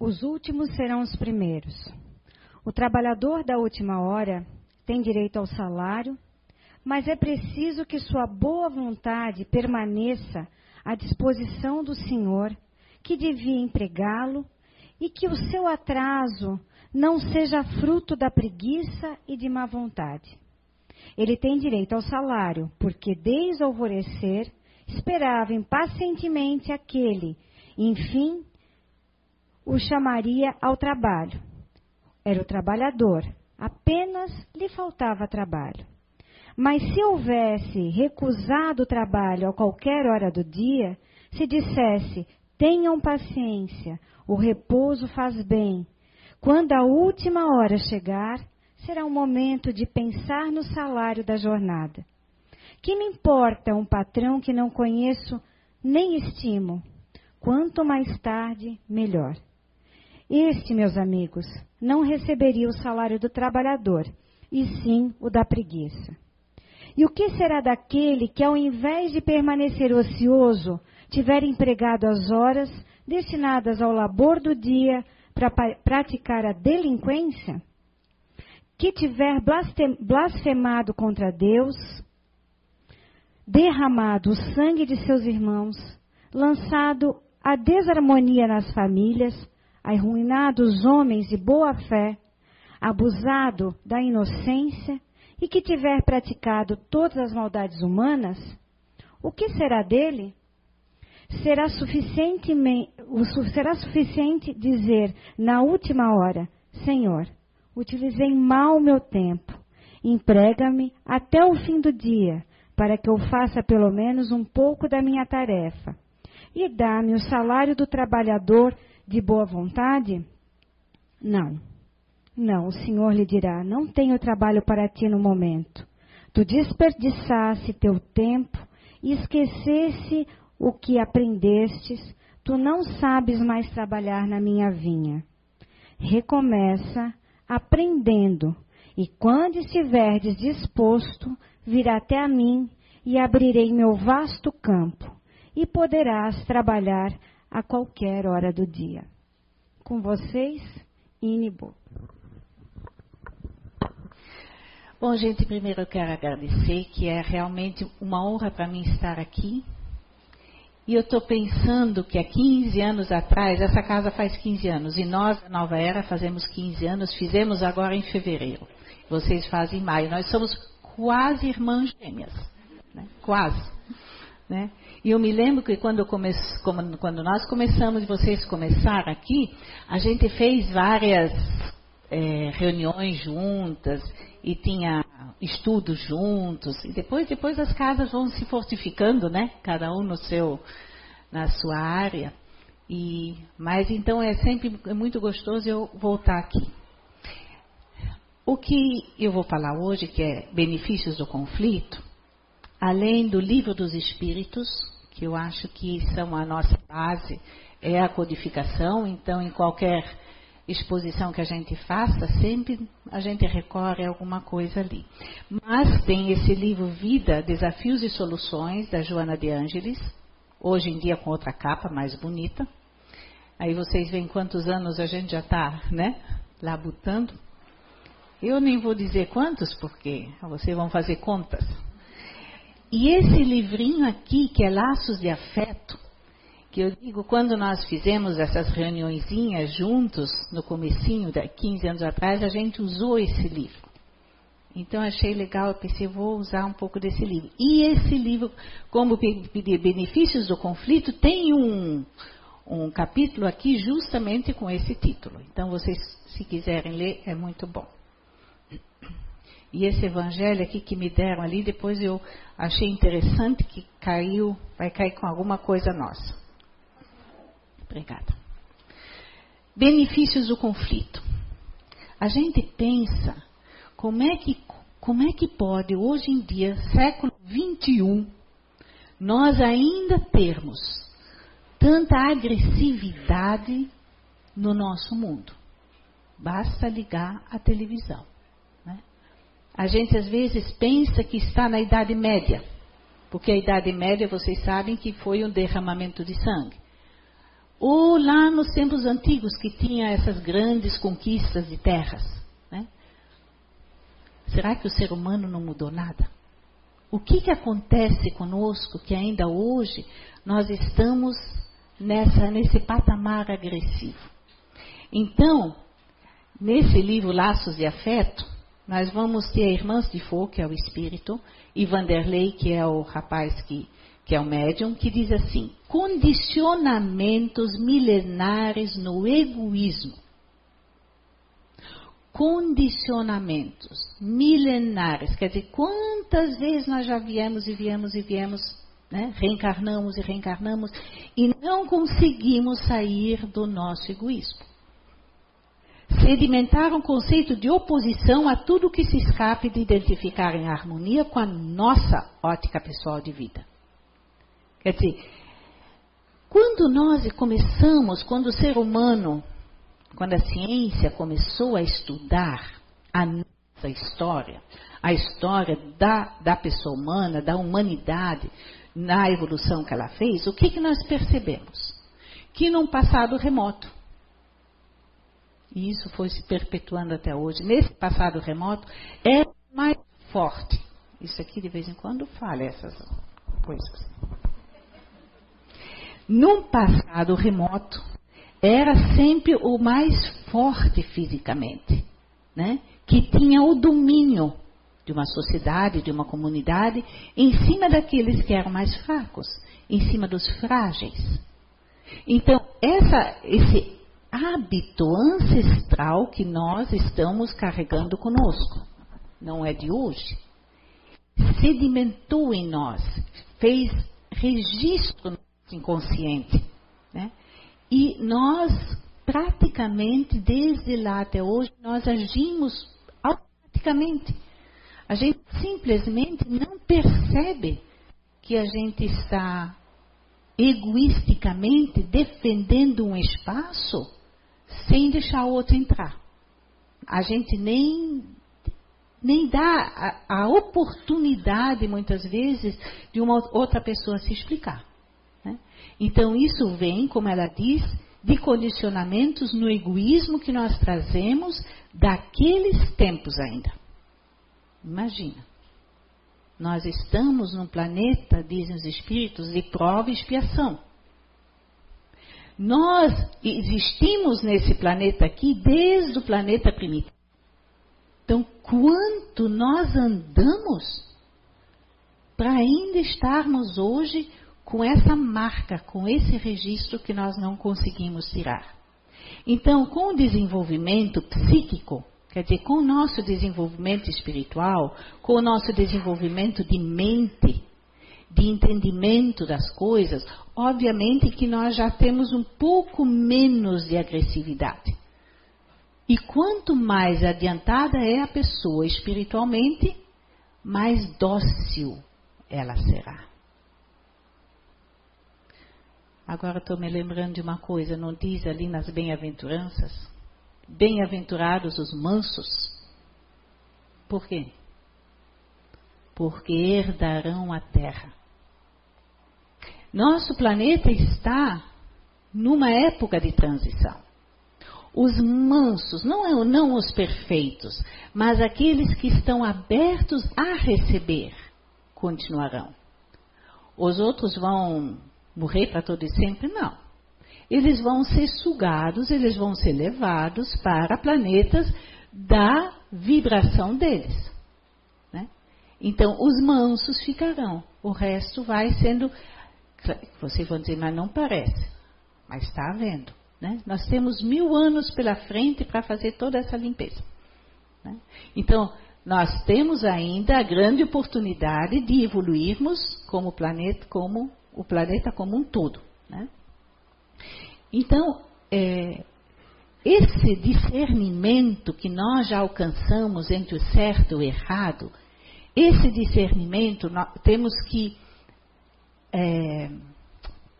Os últimos serão os primeiros. O trabalhador da última hora tem direito ao salário, mas é preciso que sua boa vontade permaneça à disposição do Senhor, que devia empregá-lo, e que o seu atraso não seja fruto da preguiça e de má vontade. Ele tem direito ao salário, porque desde o alvorecer esperava impacientemente aquele, enfim, o chamaria ao trabalho. Era o trabalhador, apenas lhe faltava trabalho. Mas se houvesse recusado o trabalho a qualquer hora do dia, se dissesse: tenham paciência, o repouso faz bem. Quando a última hora chegar, será o momento de pensar no salário da jornada. Que me importa um patrão que não conheço nem estimo? Quanto mais tarde, melhor. Este, meus amigos, não receberia o salário do trabalhador, e sim o da preguiça. E o que será daquele que, ao invés de permanecer ocioso, tiver empregado as horas destinadas ao labor do dia para praticar a delinquência? Que tiver blasfemado contra Deus, derramado o sangue de seus irmãos, lançado a desarmonia nas famílias, arruinado os homens de boa fé, abusado da inocência e que tiver praticado todas as maldades humanas, o que será dele? Será, será suficiente dizer na última hora: Senhor, utilizei mal o meu tempo, emprega-me até o fim do dia, para que eu faça pelo menos um pouco da minha tarefa, e dá-me o salário do trabalhador de boa vontade? Não. Não, o Senhor lhe dirá: Não tenho trabalho para ti no momento. Tu desperdiçaste teu tempo e esquecesse o que aprendestes, tu não sabes mais trabalhar na minha vinha. Recomeça aprendendo, e quando estiverdes disposto, virá até a mim e abrirei meu vasto campo, e poderás trabalhar a qualquer hora do dia. Com vocês, Inibo. Bom, gente, primeiro eu quero agradecer, que é realmente uma honra para mim estar aqui. E eu estou pensando que há 15 anos atrás, essa casa faz 15 anos, e nós, Nova Era, fazemos 15 anos, fizemos agora em fevereiro. Vocês fazem em maio. Nós somos quase irmãs gêmeas. Né? Quase. Né? E eu me lembro que quando, come, quando nós começamos, vocês começaram aqui, a gente fez várias é, reuniões juntas e tinha estudos juntos. E depois, depois as casas vão se fortificando, né? Cada um no seu, na sua área. E, mas então é sempre é muito gostoso eu voltar aqui. O que eu vou falar hoje, que é benefícios do conflito, além do livro dos espíritos, que eu acho que são a nossa base, é a codificação, então em qualquer exposição que a gente faça, sempre a gente recorre a alguma coisa ali. Mas tem esse livro Vida, Desafios e Soluções, da Joana de Ângeles, hoje em dia com outra capa, mais bonita. Aí vocês veem quantos anos a gente já está, né, labutando. Eu nem vou dizer quantos, porque vocês vão fazer contas. E esse livrinho aqui, que é Laços de Afeto, que eu digo, quando nós fizemos essas reuniõezinhas juntos, no comecinho, de 15 anos atrás, a gente usou esse livro. Então achei legal, pensei, vou usar um pouco desse livro. E esse livro, como benefícios do conflito, tem um, um capítulo aqui justamente com esse título. Então vocês, se quiserem ler, é muito bom. E esse evangelho aqui que me deram ali, depois eu achei interessante que caiu, vai cair com alguma coisa nossa. Obrigada. Benefícios do conflito. A gente pensa como é que, como é que pode, hoje em dia, século 21, nós ainda termos tanta agressividade no nosso mundo. Basta ligar a televisão. A gente às vezes pensa que está na Idade Média, porque a Idade Média vocês sabem que foi um derramamento de sangue. Ou lá nos tempos antigos que tinha essas grandes conquistas de terras. Né? Será que o ser humano não mudou nada? O que, que acontece conosco que ainda hoje nós estamos nessa, nesse patamar agressivo? Então, nesse livro Laços de Afeto, nós vamos ter Irmãs de Fogo, que é o espírito, e Vanderlei, que é o rapaz que, que é o médium, que diz assim: condicionamentos milenares no egoísmo. Condicionamentos milenares, quer dizer, quantas vezes nós já viemos e viemos e viemos, né? reencarnamos e reencarnamos, e não conseguimos sair do nosso egoísmo sedimentaram um conceito de oposição a tudo que se escape de identificar em harmonia com a nossa ótica pessoal de vida. Quer dizer, quando nós começamos, quando o ser humano, quando a ciência começou a estudar a nossa história, a história da, da pessoa humana, da humanidade, na evolução que ela fez, o que, que nós percebemos? Que num passado remoto, e isso foi se perpetuando até hoje, nesse passado remoto, é mais forte. Isso aqui de vez em quando falha essas coisas. Num passado remoto, era sempre o mais forte fisicamente, né? que tinha o domínio de uma sociedade, de uma comunidade, em cima daqueles que eram mais fracos, em cima dos frágeis. Então, essa, esse hábito ancestral que nós estamos carregando conosco. Não é de hoje. Sedimentou em nós, fez registro no inconsciente. Né? E nós, praticamente, desde lá até hoje, nós agimos automaticamente. A gente simplesmente não percebe que a gente está egoisticamente defendendo um espaço sem deixar o outro entrar. A gente nem, nem dá a, a oportunidade, muitas vezes, de uma outra pessoa se explicar. Né? Então, isso vem, como ela diz, de condicionamentos no egoísmo que nós trazemos daqueles tempos ainda. Imagina. Nós estamos num planeta, dizem os espíritos, de prova e expiação. Nós existimos nesse planeta aqui desde o planeta primitivo. Então, quanto nós andamos para ainda estarmos hoje com essa marca, com esse registro que nós não conseguimos tirar. Então, com o desenvolvimento psíquico, quer dizer, com o nosso desenvolvimento espiritual, com o nosso desenvolvimento de mente, de entendimento das coisas, obviamente que nós já temos um pouco menos de agressividade. E quanto mais adiantada é a pessoa espiritualmente, mais dócil ela será. Agora estou me lembrando de uma coisa, não diz ali nas bem-aventuranças? Bem-aventurados os mansos. Por quê? Porque herdarão a terra. Nosso planeta está numa época de transição. Os mansos, não, é não os perfeitos, mas aqueles que estão abertos a receber, continuarão. Os outros vão morrer para todo e sempre? Não. Eles vão ser sugados, eles vão ser levados para planetas da vibração deles. Né? Então, os mansos ficarão, o resto vai sendo vocês vão dizer, mas não parece. Mas está havendo. Né? Nós temos mil anos pela frente para fazer toda essa limpeza. Né? Então, nós temos ainda a grande oportunidade de evoluirmos como planeta, como o planeta como um todo. Né? Então, é, esse discernimento que nós já alcançamos entre o certo e o errado, esse discernimento nós temos que é,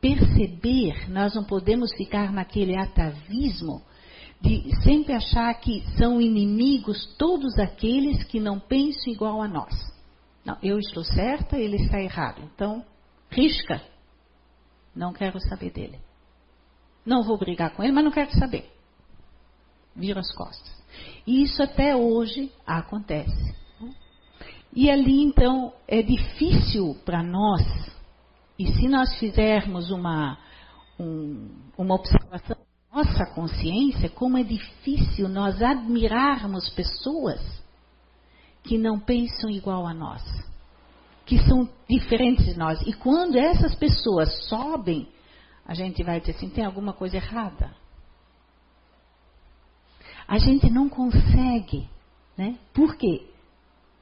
perceber, nós não podemos ficar naquele atavismo de sempre achar que são inimigos todos aqueles que não pensam igual a nós. Não, eu estou certa, ele está errado. Então, risca. Não quero saber dele. Não vou brigar com ele, mas não quero saber. Viro as costas. E isso até hoje acontece. E ali, então, é difícil para nós, e se nós fizermos uma, um, uma observação da nossa consciência, como é difícil nós admirarmos pessoas que não pensam igual a nós, que são diferentes de nós. E quando essas pessoas sobem, a gente vai dizer assim: tem alguma coisa errada. A gente não consegue, né? Por quê?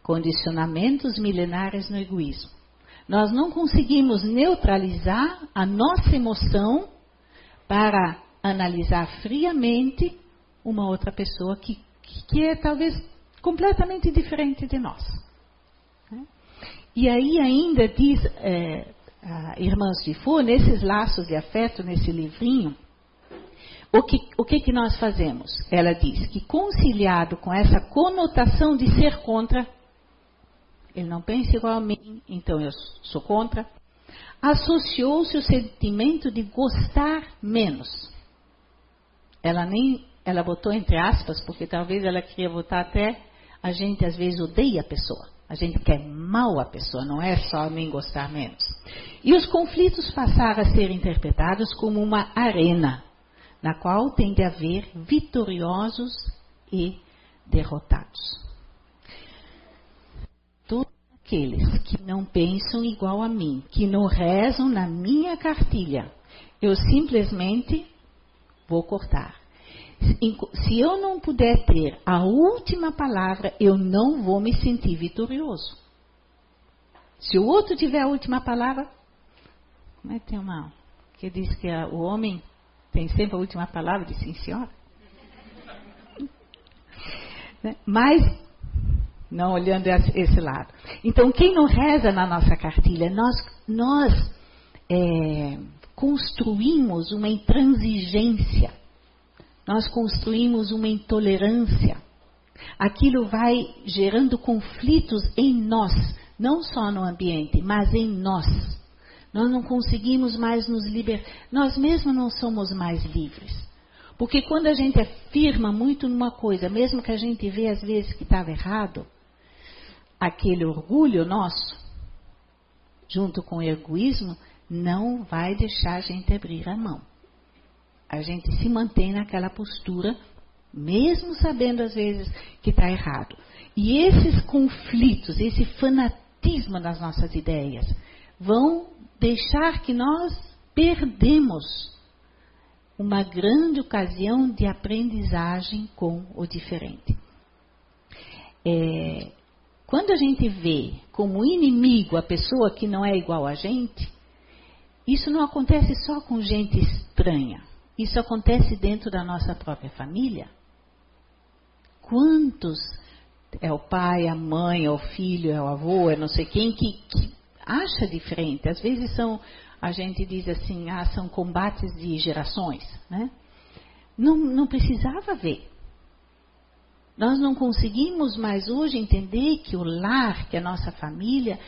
Condicionamentos milenares no egoísmo. Nós não conseguimos neutralizar a nossa emoção para analisar friamente uma outra pessoa que, que é talvez completamente diferente de nós. Né? E aí ainda diz é, a irmã Sifo, nesses laços de afeto, nesse livrinho, o que, o que, que nós fazemos? Ela diz que conciliado com essa conotação de ser contra, ele não pensa igual a mim, então eu sou contra, associou-se o sentimento de gostar menos. Ela nem, ela botou entre aspas, porque talvez ela queria botar até a gente às vezes odeia a pessoa. A gente quer mal a pessoa, não é só nem gostar menos. E os conflitos passaram a ser interpretados como uma arena, na qual tem de haver vitoriosos e derrotados. Aqueles que não pensam igual a mim, que não rezam na minha cartilha, eu simplesmente vou cortar. Se eu não puder ter a última palavra, eu não vou me sentir vitorioso. Se o outro tiver a última palavra, como é que tem uma que diz que o homem tem sempre a última palavra? Diz sim, senhora. Né? Mas, não olhando esse lado. Então, quem não reza na nossa cartilha, nós, nós é, construímos uma intransigência nós construímos uma intolerância. Aquilo vai gerando conflitos em nós, não só no ambiente, mas em nós. Nós não conseguimos mais nos libertar, nós mesmos não somos mais livres. Porque quando a gente afirma muito numa coisa, mesmo que a gente vê às vezes que estava errado, aquele orgulho nosso, junto com o egoísmo, não vai deixar a gente abrir a mão a gente se mantém naquela postura, mesmo sabendo às vezes que está errado. E esses conflitos, esse fanatismo nas nossas ideias, vão deixar que nós perdemos uma grande ocasião de aprendizagem com o diferente. É, quando a gente vê como inimigo a pessoa que não é igual a gente, isso não acontece só com gente estranha. Isso acontece dentro da nossa própria família? Quantos é o pai, a mãe, é o filho, é o avô, é não sei quem que, que acha diferente? Às vezes são, a gente diz assim, ah, são combates de gerações, né? Não, não precisava ver. Nós não conseguimos mais hoje entender que o lar, que a nossa família,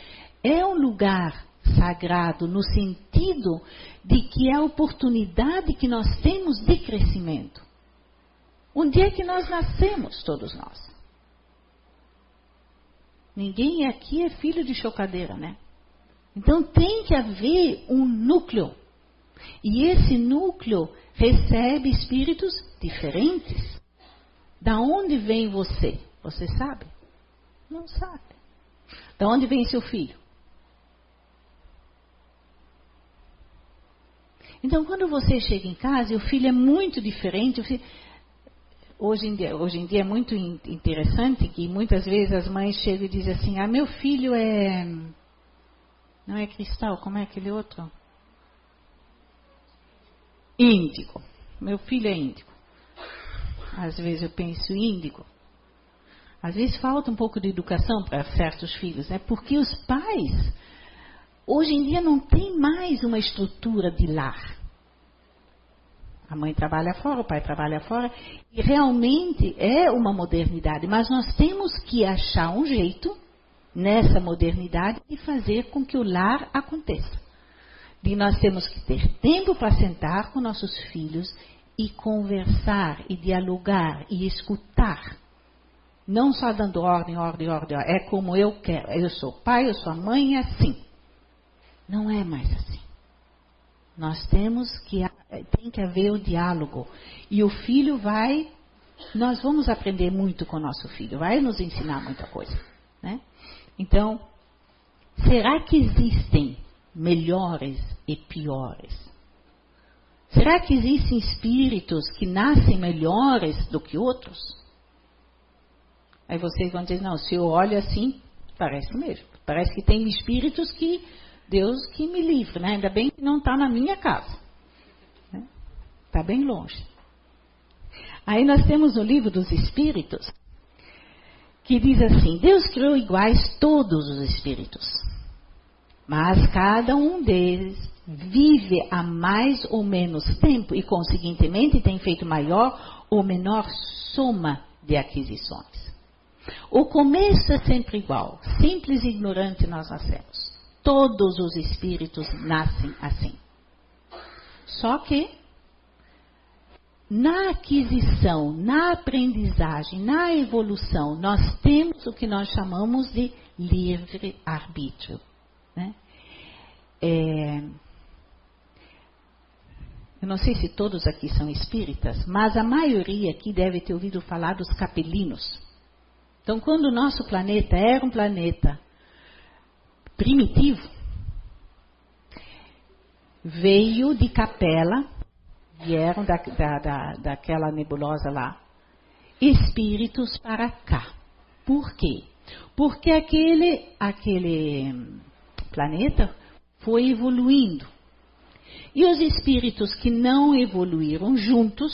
é um lugar sagrado no sentido de que é a oportunidade que nós temos de crescimento. Onde é que nós nascemos, todos nós? Ninguém aqui é filho de chocadeira, né? Então tem que haver um núcleo. E esse núcleo recebe espíritos diferentes. Da onde vem você? Você sabe? Não sabe. Da onde vem seu filho? Então, quando você chega em casa e o filho é muito diferente, filho... hoje, em dia, hoje em dia é muito interessante que muitas vezes as mães chegam e dizem assim: Ah, meu filho é. Não é cristal, como é aquele outro? Índigo. Meu filho é índigo. Às vezes eu penso índigo. Às vezes falta um pouco de educação para certos filhos, né? Porque os pais hoje em dia não tem mais uma estrutura de lar. A mãe trabalha fora, o pai trabalha fora, e realmente é uma modernidade, mas nós temos que achar um jeito nessa modernidade de fazer com que o lar aconteça. de nós temos que ter tempo para sentar com nossos filhos e conversar e dialogar e escutar. Não só dando ordem, ordem, ordem, é como eu quero. Eu sou pai, eu sou mãe, é assim. Não é mais assim. Nós temos que tem que haver o diálogo e o filho vai, nós vamos aprender muito com o nosso filho, vai nos ensinar muita coisa, né? Então, será que existem melhores e piores? Será que existem espíritos que nascem melhores do que outros? Aí vocês vão dizer, não, se eu olho assim, parece mesmo. Parece que tem espíritos que, Deus que me livre, né? Ainda bem que não está na minha casa. Está né? Tá bem longe. Aí nós temos o livro dos espíritos, que diz assim: Deus criou iguais todos os espíritos, mas cada um deles vive há mais ou menos tempo e, conseguintemente, tem feito maior ou menor soma de aquisições. O começo é sempre igual, simples e ignorante nós nascemos. Todos os espíritos nascem assim. Só que na aquisição, na aprendizagem, na evolução, nós temos o que nós chamamos de livre arbítrio. Né? É, eu não sei se todos aqui são espíritas, mas a maioria aqui deve ter ouvido falar dos capelinos. Então, quando o nosso planeta era um planeta primitivo, veio de Capela, vieram da, da, da, daquela nebulosa lá, espíritos para cá. Por quê? Porque aquele, aquele planeta foi evoluindo. E os espíritos que não evoluíram juntos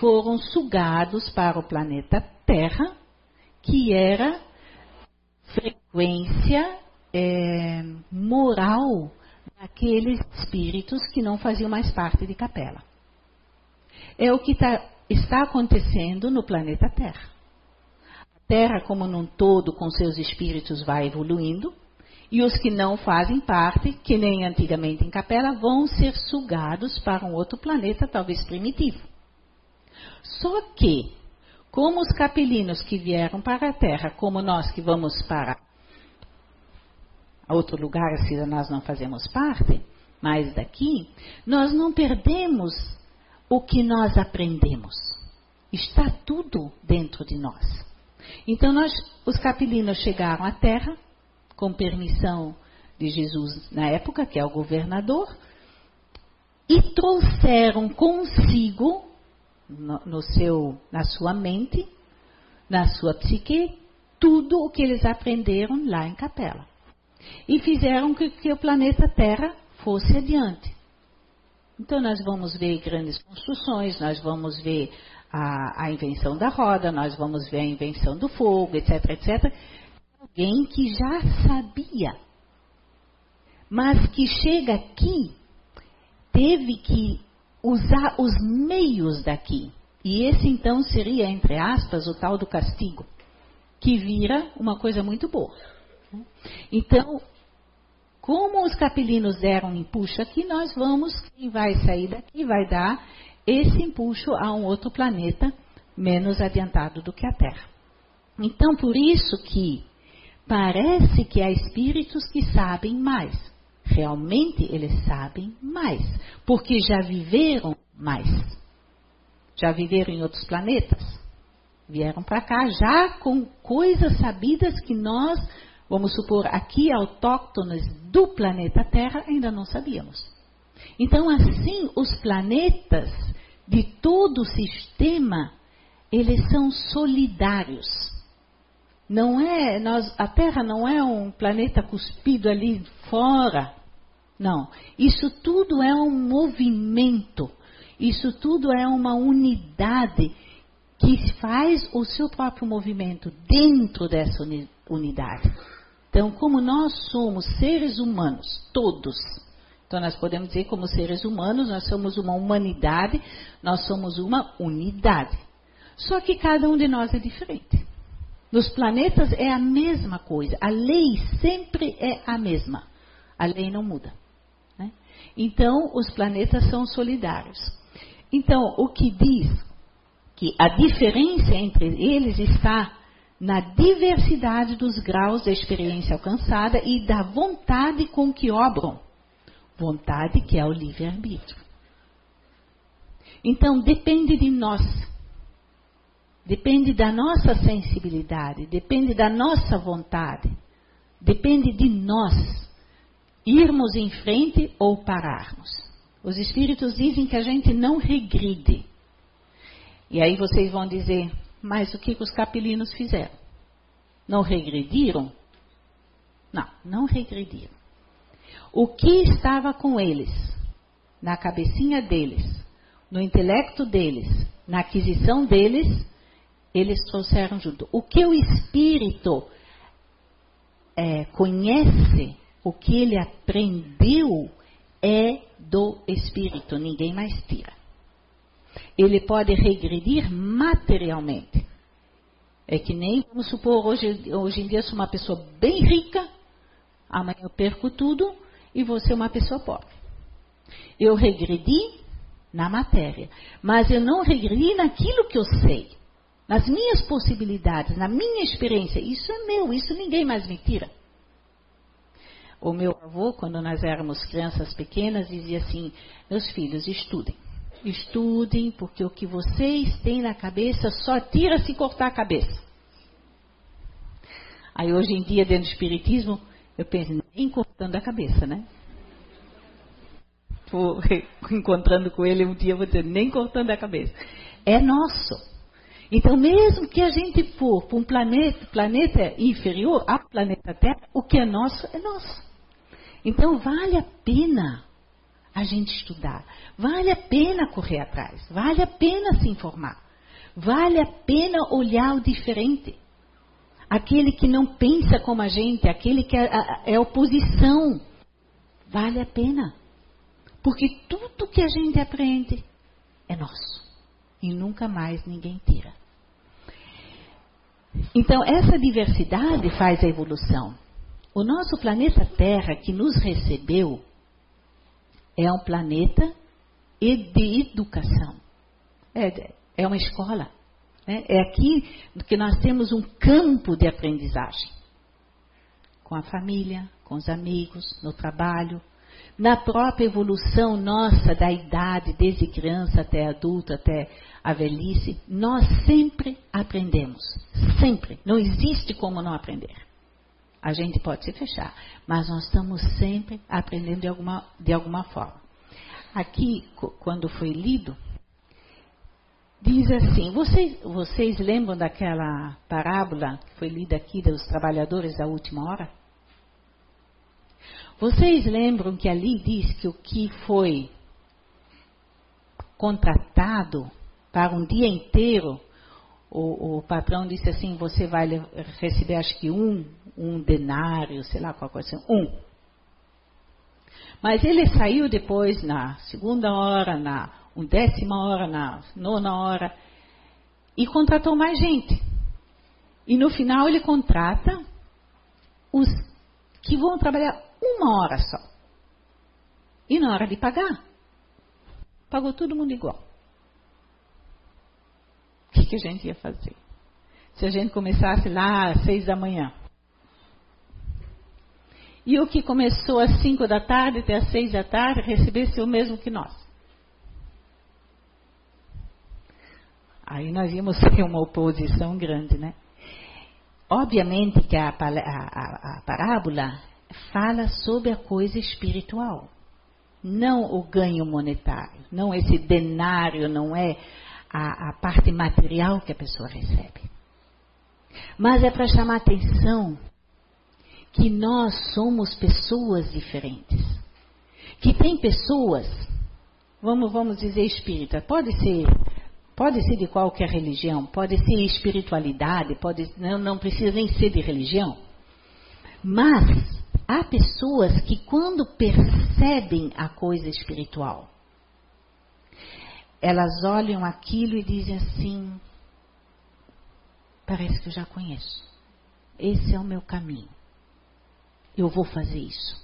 foram sugados para o planeta Terra, que era frequência é, moral daqueles espíritos que não faziam mais parte de capela. É o que tá, está acontecendo no planeta Terra. A Terra, como num todo, com seus espíritos, vai evoluindo e os que não fazem parte, que nem antigamente em Capela, vão ser sugados para um outro planeta, talvez primitivo. Só que, como os capelinos que vieram para a Terra, como nós que vamos para outro lugar, se nós não fazemos parte, mas daqui, nós não perdemos o que nós aprendemos. Está tudo dentro de nós. Então, nós, os capelinos chegaram à Terra, com permissão de Jesus na época, que é o governador, e trouxeram consigo, no, no seu, na sua mente, na sua psique, tudo o que eles aprenderam lá em Capela. E fizeram que, que o planeta Terra fosse adiante. Então, nós vamos ver grandes construções, nós vamos ver a, a, invenção da roda, nós vamos ver a invenção do fogo, etc, etc, alguém que já sabia, mas que chega aqui, teve que usar os meios daqui. E esse então seria, entre aspas, o tal do castigo, que vira uma coisa muito boa. Então, como os capelinos deram um empuxo aqui, nós vamos, quem vai sair daqui vai dar esse empuxo a um outro planeta menos adiantado do que a Terra. Então, por isso que Parece que há espíritos que sabem mais. Realmente eles sabem mais, porque já viveram mais. Já viveram em outros planetas. Vieram para cá já com coisas sabidas que nós, vamos supor, aqui autóctones do planeta Terra, ainda não sabíamos. Então, assim, os planetas de todo o sistema, eles são solidários. Não é, nós, a Terra não é um planeta cuspido ali fora. Não. Isso tudo é um movimento. Isso tudo é uma unidade que faz o seu próprio movimento dentro dessa unidade. Então, como nós somos seres humanos, todos, então nós podemos dizer como seres humanos, nós somos uma humanidade, nós somos uma unidade. Só que cada um de nós é diferente. Nos planetas é a mesma coisa. A lei sempre é a mesma. A lei não muda. Então, os planetas são solidários. Então, o que diz que a diferença entre eles está na diversidade dos graus da experiência alcançada e da vontade com que obram. Vontade que é o livre-arbítrio. Então, depende de nós. Depende da nossa sensibilidade, depende da nossa vontade, depende de nós irmos em frente ou pararmos. Os espíritos dizem que a gente não regride. E aí vocês vão dizer, mas o que, os capelinos fizeram? Não regrediram? Não, não regrediram. O que estava com eles, na cabecinha deles, no intelecto deles, na aquisição deles, eles trouxeram junto. O que o espírito é, conhece, o que ele aprendeu, é do espírito, ninguém mais tira. Ele pode regredir materialmente. É que nem, vamos supor, hoje, hoje em dia eu sou uma pessoa bem rica, amanhã eu perco tudo e você é uma pessoa pobre. Eu regredi na matéria, mas eu não regredi naquilo que eu sei, nas minhas possibilidades, na minha experiência. Isso é meu, isso ninguém mais me tira. O meu avô, quando nós éramos crianças pequenas, dizia assim: Meus filhos, estudem. Estudem, porque o que vocês têm na cabeça só tira se cortar a cabeça. Aí hoje em dia, dentro do Espiritismo, eu penso, nem cortando a cabeça, né? Vou encontrando com ele um dia, vou dizer, nem cortando a cabeça. É nosso. Então, mesmo que a gente for para um planeta, planeta inferior ao planeta Terra, o que é nosso é nosso. Então vale a pena a gente estudar, vale a pena correr atrás, vale a pena se informar, vale a pena olhar o diferente. Aquele que não pensa como a gente, aquele que é, é oposição, vale a pena. Porque tudo que a gente aprende é nosso. E nunca mais ninguém tira. Então, essa diversidade faz a evolução. O nosso planeta Terra, que nos recebeu, é um planeta de educação. É, é uma escola. Né? É aqui que nós temos um campo de aprendizagem. Com a família, com os amigos, no trabalho, na própria evolução nossa da idade, desde criança até adulto, até a velhice, nós sempre aprendemos. Sempre. Não existe como não aprender. A gente pode se fechar, mas nós estamos sempre aprendendo de alguma, de alguma forma. Aqui, quando foi lido, diz assim: vocês, vocês lembram daquela parábola que foi lida aqui dos trabalhadores da última hora? Vocês lembram que ali diz que o que foi contratado para um dia inteiro o, o, patrão disse assim: você vai receber acho que um, um denário, sei lá qual coisa, assim, um. Mas ele saiu depois na segunda hora, na undécima hora, na nona hora e contratou mais gente. E no final ele contrata os que vão trabalhar uma hora só. E na hora de pagar, pagou todo mundo igual que a gente ia fazer? Se a gente começasse lá às seis da manhã. E o que começou às cinco da tarde até às seis da tarde recebesse o mesmo que nós. Aí nós íamos ter uma oposição grande, né? Obviamente que a, a, a, a parábola fala sobre a coisa espiritual, não o ganho monetário, não esse denário, não é a, a parte material que a pessoa recebe. Mas é para chamar atenção que nós somos pessoas diferentes. Que tem pessoas, vamos, vamos dizer espírita, pode ser, pode ser de qualquer religião, pode ser espiritualidade, pode, não, não precisa nem ser de religião. Mas há pessoas que quando percebem a coisa espiritual, elas olham aquilo e dizem assim: parece que eu já conheço. Esse é o meu caminho. Eu vou fazer isso.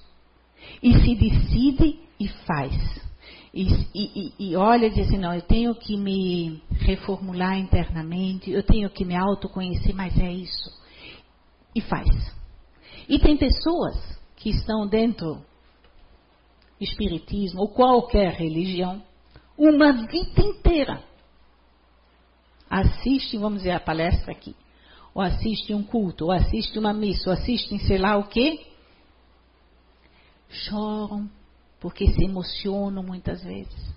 E se decide e faz. E, e, e, olha e diz assim, não, eu tenho que me reformular internamente, eu tenho que me autoconhecer, mas é isso. E faz. E tem pessoas que estão dentro espiritismo ou qualquer religião, uma vida inteira. Assistem, vamos dizer, a palestra aqui, ou assistem um culto, ou assistem uma missa, ou assistem sei lá o quê. Choram, porque se emocionam muitas vezes.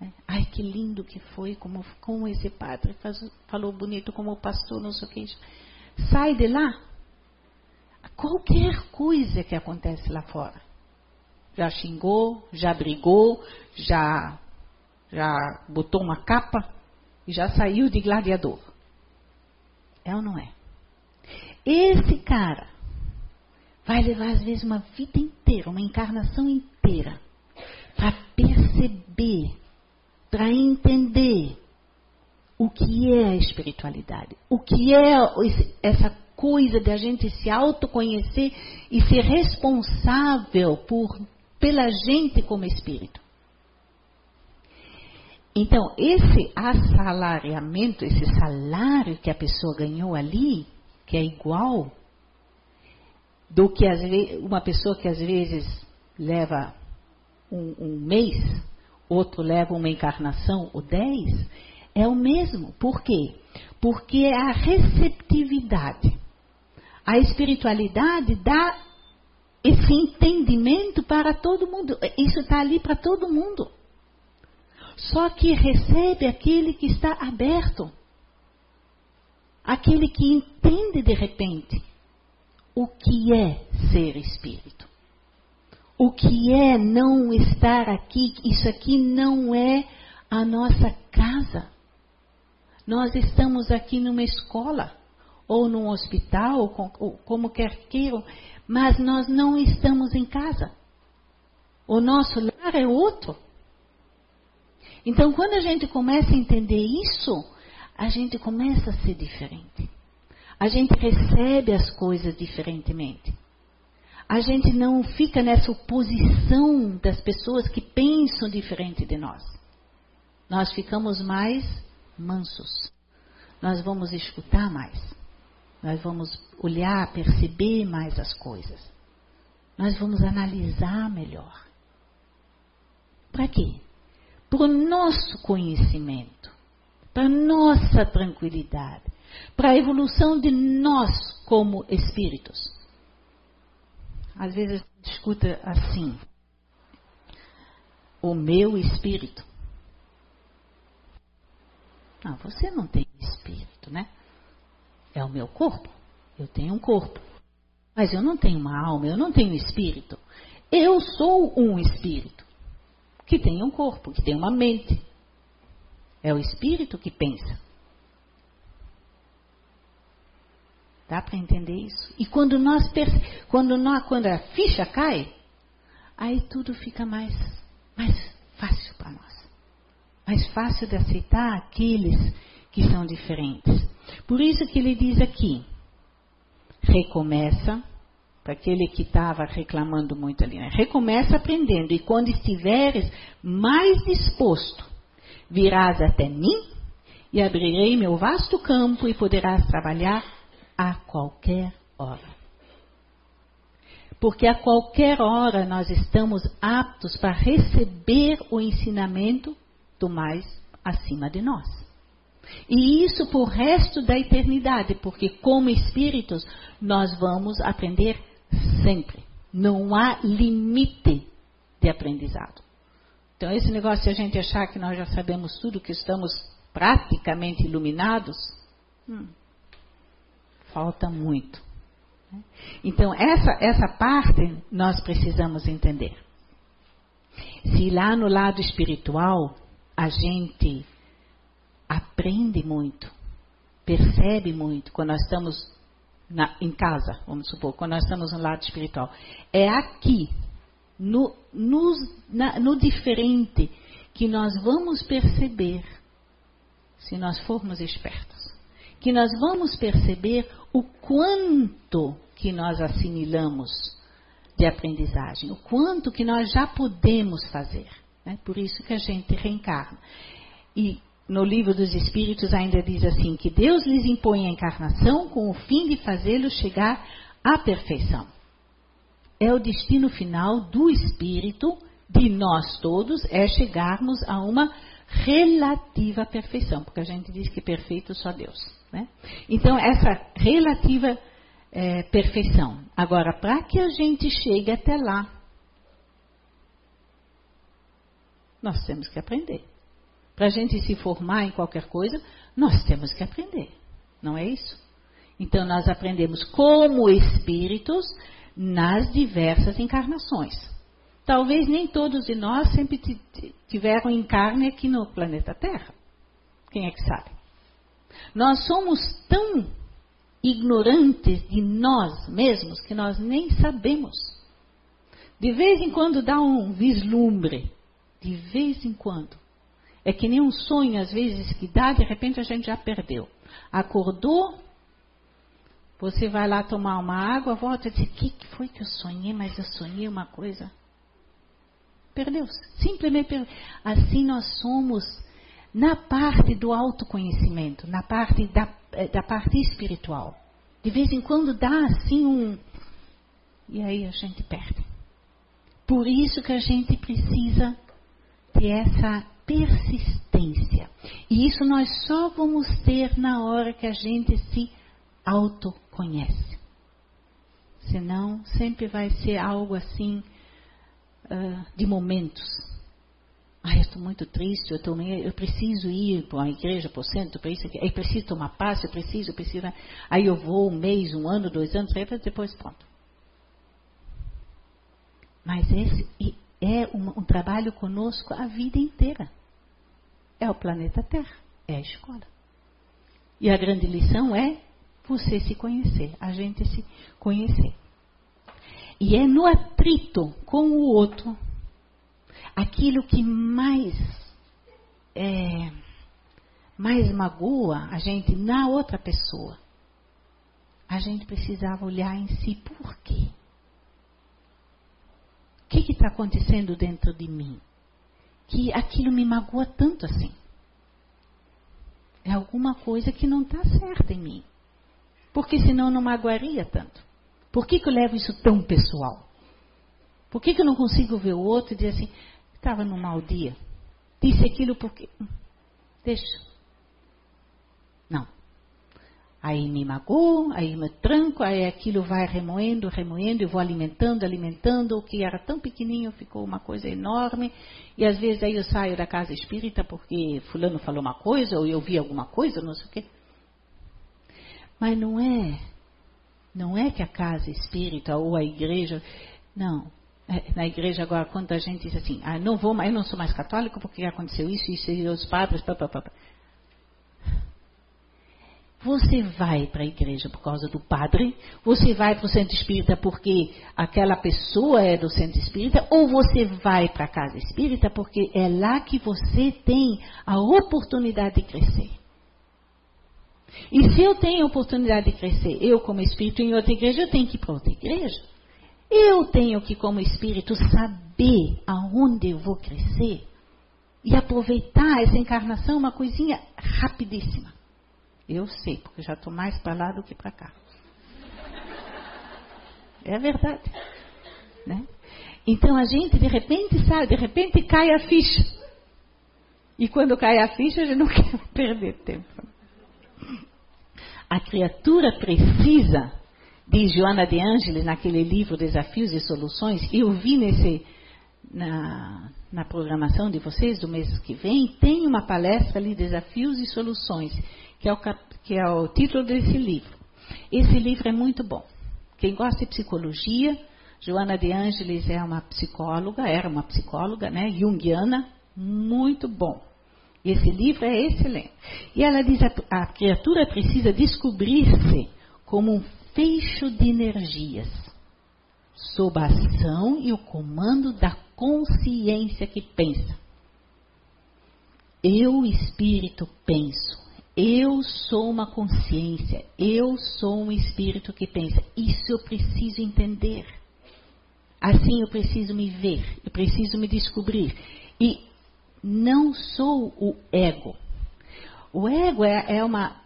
Né? Ai, que lindo que foi, como, como esse padre faz, falou bonito, como o pastor, não sei o que. Sai de lá. Qualquer coisa que acontece lá fora. Já xingou, já brigou, já, já botou uma capa e já saiu de gladiador. É ou não é? Esse cara vai levar às vezes uma vida inteira, uma encarnação inteira, para perceber, para entender o que é a espiritualidade, o que é essa coisa de a gente se autoconhecer e ser responsável por pela gente como espírito. Então, esse assalariamento, esse salário que a pessoa ganhou ali, que é igual do que uma pessoa que às vezes leva um, um mês, outro leva uma encarnação ou dez, é o mesmo. Por quê? Porque é a receptividade. A espiritualidade dá esse entendimento para todo mundo. Isso está ali para todo mundo. Só que recebe aquele que está aberto. Aquele que entende de repente o que é ser espírito. O que é não estar aqui. Isso aqui não é a nossa casa. Nós estamos aqui numa escola, ou num hospital, ou como quer queiram, mas nós não estamos em casa. O nosso lar é outro. Então, quando a gente começa a entender isso, a gente começa a ser diferente. A gente recebe as coisas diferentemente. A gente não fica nessa oposição das pessoas que pensam diferente de nós. Nós ficamos mais mansos. Nós vamos escutar mais. Nós vamos olhar, perceber mais as coisas. Nós vamos analisar melhor. Para quê? Para o nosso conhecimento, para a nossa tranquilidade, para a evolução de nós como espíritos. Às vezes escuta assim: o meu espírito. Não, você não tem espírito, né? É o meu corpo. Eu tenho um corpo. Mas eu não tenho uma alma, eu não tenho espírito. Eu sou um espírito que tem um corpo, que tem uma mente. É o espírito que pensa. Dá para entender isso? E quando nós quando nós quando a ficha cai, aí tudo fica mais mais fácil para nós. Mais fácil de aceitar aqueles que são diferentes. Por isso que ele diz aqui: recomeça, para aquele que estava reclamando muito ali, né? recomeça aprendendo, e quando estiveres mais disposto, virás até mim e abrirei meu vasto campo e poderás trabalhar a qualquer hora. Porque a qualquer hora nós estamos aptos para receber o ensinamento do mais acima de nós. E isso por resto da eternidade, porque como espíritos nós vamos aprender sempre. Não há limite de aprendizado. Então esse negócio de a gente achar que nós já sabemos tudo, que estamos praticamente iluminados, hum, falta muito. Então essa, essa parte nós precisamos entender. Se lá no lado espiritual a gente aprende muito, percebe muito quando nós estamos na, em casa, vamos supor, quando nós estamos no lado espiritual. É aqui, no, no, na, no diferente, que nós vamos perceber, se nós formos espertos, que nós vamos perceber o quanto que nós assimilamos de aprendizagem, o quanto que nós já podemos fazer. Né? Por isso que a gente reencarna. E no livro dos Espíritos ainda diz assim: que Deus lhes impõe a encarnação com o fim de fazê-los chegar à perfeição. É o destino final do Espírito, de nós todos, é chegarmos a uma relativa perfeição, porque a gente diz que perfeito só Deus. Né? Então, essa relativa é, perfeição. Agora, para que a gente chegue até lá, nós temos que aprender. Para a gente se formar em qualquer coisa, nós temos que aprender. Não é isso? Então, nós aprendemos como espíritos nas diversas encarnações. Talvez nem todos de nós sempre tiveram encarne aqui no planeta Terra. Quem é que sabe? Nós somos tão ignorantes de nós mesmos que nós nem sabemos. De vez em quando dá um vislumbre, de vez em quando. É que nem um sonho, às vezes, que dá, de repente a gente já perdeu. Acordou, você vai lá tomar uma água, volta e diz: O que foi que eu sonhei? Mas eu sonhei uma coisa. Perdeu-se. Simplesmente perdeu. Assim nós somos na parte do autoconhecimento, na parte da, eh, da parte espiritual. De vez em quando dá assim um. E aí a gente perde. Por isso que a gente precisa ter essa persistência. E isso nós só vamos ter na hora que a gente se autoconhece. Senão, sempre vai ser algo assim uh, de momentos. Ai, eu estou muito triste, eu, tô, eu preciso ir para a igreja, para o centro, para isso. Eu preciso tomar paz, eu preciso, eu preciso. Aí eu vou um mês, um ano, dois anos, depois pronto. Mas esse é um, um trabalho conosco a vida inteira. É o planeta Terra, é a escola. E a grande lição é você se conhecer, a gente se conhecer. E é no atrito com o outro aquilo que mais é, mais magoa a gente na outra pessoa. A gente precisava olhar em si por quê? O que está acontecendo dentro de mim? Que aquilo me magoa tanto assim. É alguma coisa que não está certa em mim. Porque senão não magoaria tanto. Por que, que eu levo isso tão pessoal? Por que, que eu não consigo ver o outro e dizer assim, Estava num mau dia. Disse aquilo porque. Hum, deixa. Não. Aí me magoou, aí me tranco, aí aquilo vai remoendo, remoendo, e vou alimentando, alimentando. O que era tão pequenininho ficou uma coisa enorme. E às vezes aí eu saio da casa espírita porque fulano falou uma coisa, ou eu vi alguma coisa, não sei o quê. Mas não é. Não é que a casa espírita ou a igreja. Não. É, na igreja agora, quando a gente diz assim, ah, não vou, eu não sou mais católico porque aconteceu isso, isso, e os padres, pá, pá, pá. Você vai para a igreja por causa do padre, você vai para o centro espírita porque aquela pessoa é do centro espírita, ou você vai para a casa espírita porque é lá que você tem a oportunidade de crescer. E se eu tenho a oportunidade de crescer, eu como espírito em outra igreja, eu tenho que ir para outra igreja. Eu tenho que, como espírito, saber aonde eu vou crescer e aproveitar essa encarnação, uma coisinha rapidíssima. Eu sei, porque já estou mais para lá do que para cá. É verdade. Né? Então a gente, de repente, sabe, de repente cai a ficha. E quando cai a ficha, a gente não quer perder tempo. A criatura precisa diz Joana de Ângeles naquele livro Desafios e Soluções, eu vi nesse, na, na programação de vocês do mês que vem, tem uma palestra ali, Desafios e Soluções, que é o, que é o título desse livro. Esse livro é muito bom. Quem gosta de psicologia, Joana de Ângeles é uma psicóloga, era uma psicóloga, né, junguiana, muito bom. Esse livro é excelente. E ela diz: a, a criatura precisa descobrir-se como um fecho de energias, sob a ação e o comando da consciência que pensa. Eu, espírito, penso. Eu sou uma consciência. Eu sou um espírito que pensa. Isso eu preciso entender. Assim eu preciso me ver, eu preciso me descobrir. E não sou o ego. O ego é, é uma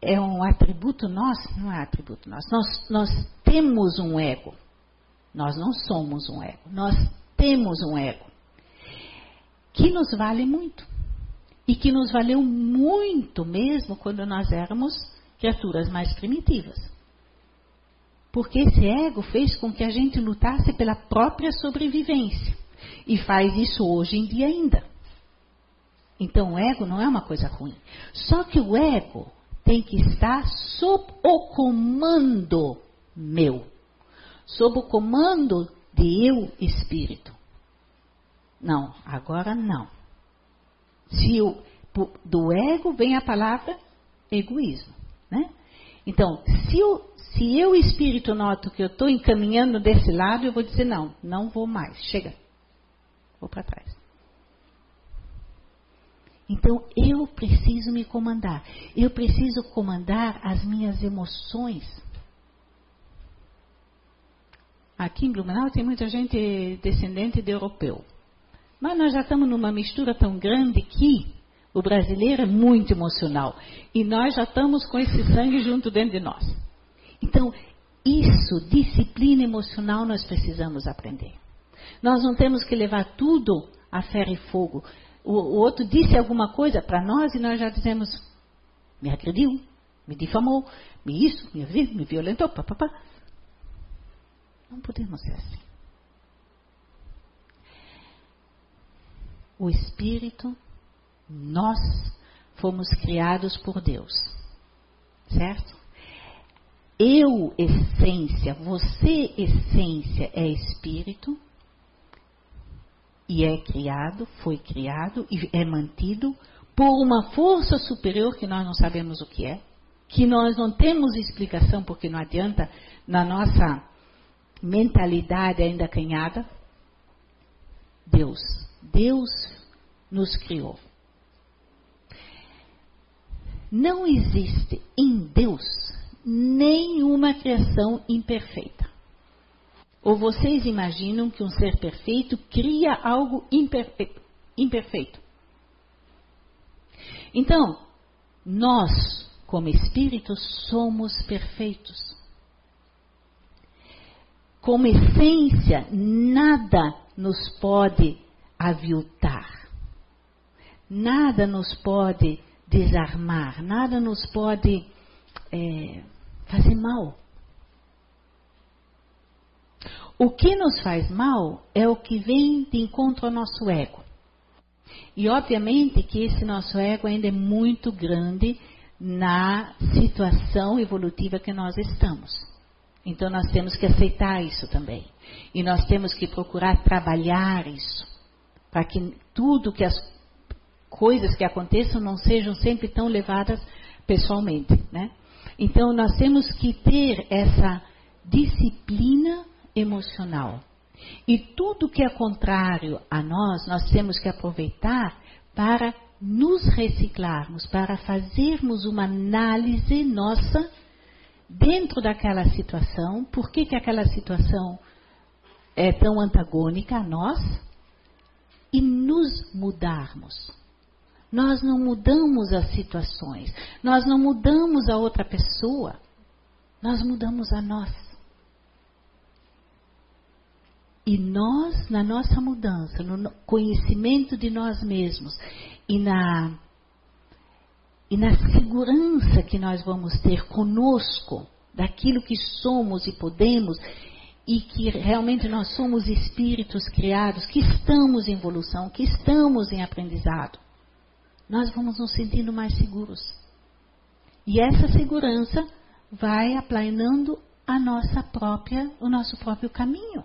é um atributo nosso, não é atributo nosso. Nós, nós temos um ego. Nós não somos um ego. Nós temos um ego que nos vale muito e que nos valeu muito mesmo quando nós éramos criaturas mais primitivas. Porque esse ego fez com que a gente lutasse pela própria sobrevivência. E faz isso hoje em dia ainda. Então o ego não é uma coisa ruim. Só que o ego tem que estar sob o comando meu. Sob o comando de eu, espírito. Não, agora não. Se eu, do ego vem a palavra egoísmo, né? Então, se eu, se eu espírito noto que eu estou encaminhando desse lado, eu vou dizer não, não vou mais, chega, vou para trás. Então eu preciso me comandar, eu preciso comandar as minhas emoções. Aqui em Blumenau tem muita gente descendente de europeu. Mas nós já estamos numa mistura tão grande que o brasileiro é muito emocional. E nós já estamos com esse sangue junto dentro de nós. Então, isso, disciplina emocional, nós precisamos aprender. Nós não temos que levar tudo a ferro e fogo. O, o outro disse alguma coisa para nós e nós já dizemos: me agrediu, me difamou, me isso, me, me violentou, papapá. Não podemos ser assim. O Espírito, nós fomos criados por Deus. Certo? Eu, essência, você, essência, é Espírito e é criado, foi criado e é mantido por uma força superior que nós não sabemos o que é, que nós não temos explicação porque não adianta na nossa mentalidade ainda canhada. Deus. Deus nos criou. Não existe em Deus nenhuma criação imperfeita. Ou vocês imaginam que um ser perfeito cria algo imperfeito? Então, nós, como espíritos, somos perfeitos. Como essência, nada nos pode aviltar nada nos pode desarmar, nada nos pode é, fazer mal. O que nos faz mal é o que vem de encontro ao nosso ego. E obviamente que esse nosso ego ainda é muito grande na situação evolutiva que nós estamos. Então nós temos que aceitar isso também. E nós temos que procurar trabalhar isso. Para que tudo que as coisas que aconteçam não sejam sempre tão levadas pessoalmente, né? Então nós temos que ter essa disciplina emocional. E tudo que é contrário a nós, nós temos que aproveitar para nos reciclarmos, para fazermos uma análise nossa dentro daquela situação, por que, que aquela situação é tão antagônica a nós, e nos mudarmos. Nós não mudamos as situações, nós não mudamos a outra pessoa, nós mudamos a nós. E nós, na nossa mudança, no conhecimento de nós mesmos e na, e na segurança que nós vamos ter conosco, daquilo que somos e podemos, e que realmente nós somos espíritos criados, que estamos em evolução, que estamos em aprendizado nós vamos nos sentindo mais seguros. E essa segurança vai aplanando a nossa própria, o nosso próprio caminho.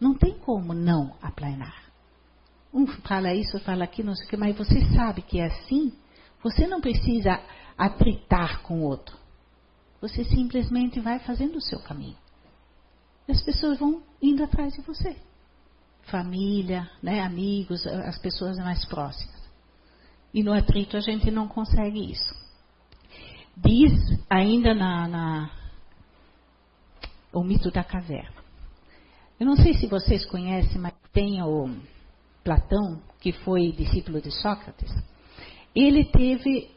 Não tem como não aplanar. Um fala isso, fala aquilo, não sei o que, mas você sabe que é assim. Você não precisa atritar com o outro. Você simplesmente vai fazendo o seu caminho. E as pessoas vão indo atrás de você. Família, né, amigos, as pessoas mais próximas. E no atrito a gente não consegue isso. Diz ainda na, na o mito da caverna. Eu não sei se vocês conhecem, mas tem o Platão, que foi discípulo de Sócrates. Ele teve.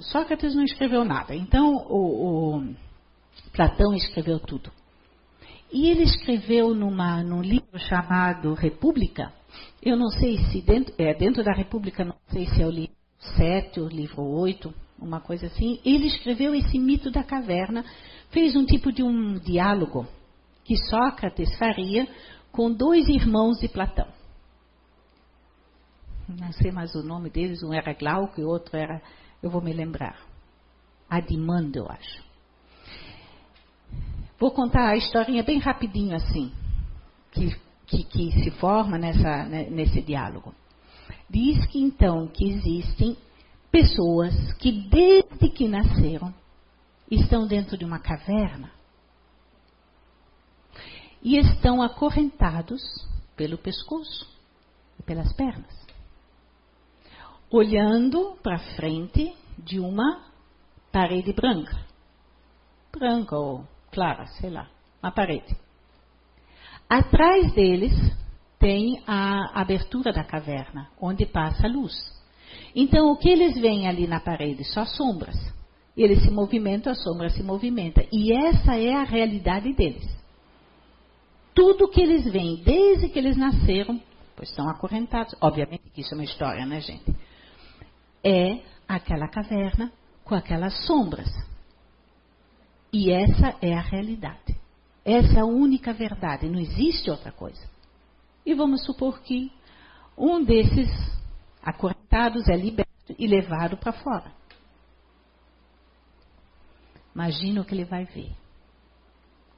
Sócrates não escreveu nada, então o, o Platão escreveu tudo. E ele escreveu numa, num livro chamado República. Eu não sei se dentro, é, dentro da República, não sei se é o livro 7 ou livro 8, uma coisa assim. Ele escreveu esse mito da caverna, fez um tipo de um diálogo que Sócrates faria com dois irmãos de Platão. Não sei mais o nome deles, um era Glauco e o outro era, eu vou me lembrar, Adimando, eu acho. Vou contar a historinha bem rapidinho assim, que, que, que se forma nessa, né, nesse diálogo. Diz que então que existem pessoas que desde que nasceram estão dentro de uma caverna e estão acorrentados pelo pescoço e pelas pernas, olhando para frente de uma parede branca, branca ou clara, sei lá, uma parede. Atrás deles tem a abertura da caverna, onde passa a luz. Então, o que eles veem ali na parede? Só sombras. Eles se movimentam, a sombra se movimenta. E essa é a realidade deles. Tudo que eles veem, desde que eles nasceram, pois estão acorrentados, obviamente que isso é uma história, né, gente? É aquela caverna com aquelas sombras. E essa é a realidade. Essa é a única verdade, não existe outra coisa. E vamos supor que um desses acorrentados é liberto e levado para fora. Imagina o que ele vai ver.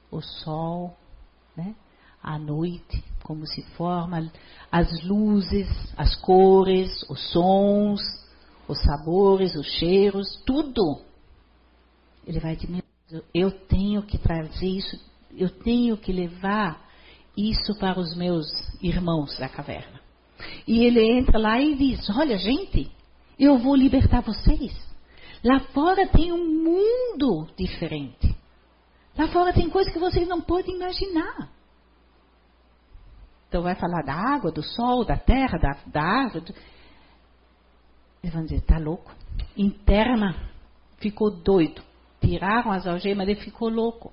O sol, né? a noite, como se forma, as luzes, as cores, os sons, os sabores, os cheiros, tudo. Ele vai dizer, eu tenho que trazer isso, eu tenho que levar isso para os meus irmãos da caverna. E ele entra lá e diz: Olha, gente, eu vou libertar vocês. Lá fora tem um mundo diferente. Lá fora tem coisas que vocês não podem imaginar. Então vai falar da água, do sol, da terra, da, da árvore. Eles vão dizer, tá louco. Interna, ficou doido. Tiraram as algemas, ele ficou louco.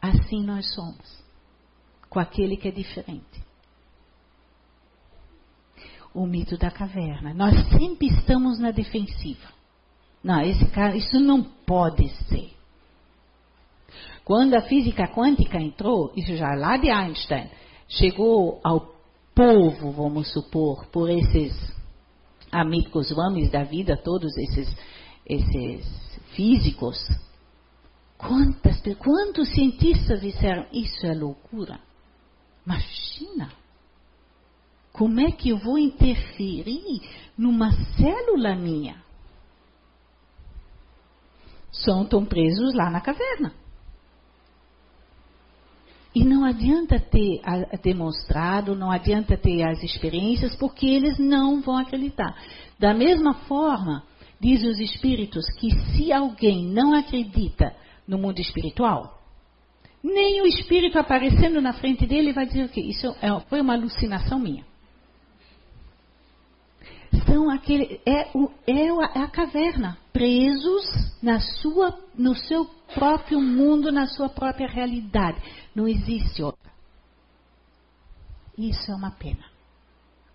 Assim nós somos. Com aquele que é diferente. O mito da caverna. Nós sempre estamos na defensiva. Não, esse cara, isso não pode ser. Quando a física quântica entrou, isso já lá de Einstein, chegou ao povo, vamos supor, por esses amigos, homens da vida, todos esses, esses físicos, quantas, quantos cientistas disseram isso é loucura? Imagina! Como é que eu vou interferir numa célula minha? São tão presos lá na caverna. E não adianta ter demonstrado, não adianta ter as experiências, porque eles não vão acreditar. Da mesma forma, diz os espíritos que se alguém não acredita no mundo espiritual, nem o espírito aparecendo na frente dele vai dizer o quê? Isso é, foi uma alucinação minha. São aquele, é, o, é a caverna, presos na sua, no seu próprio mundo, na sua própria realidade. Não existe outra. Isso é uma pena.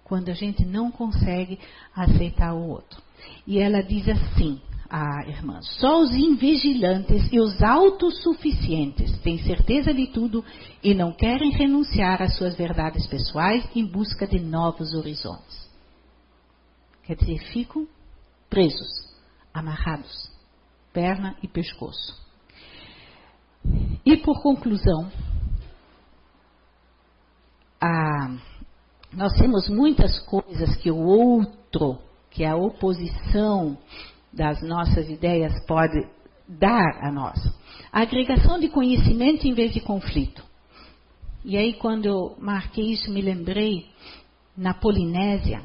Quando a gente não consegue aceitar o outro. E ela diz assim: a irmã, só os invigilantes e os autossuficientes têm certeza de tudo e não querem renunciar às suas verdades pessoais em busca de novos horizontes. Quer dizer, ficam presos, amarrados, perna e pescoço. E por conclusão, a, nós temos muitas coisas que o outro, que a oposição das nossas ideias pode dar a nós. A agregação de conhecimento em vez de conflito. E aí, quando eu marquei isso, me lembrei, na Polinésia,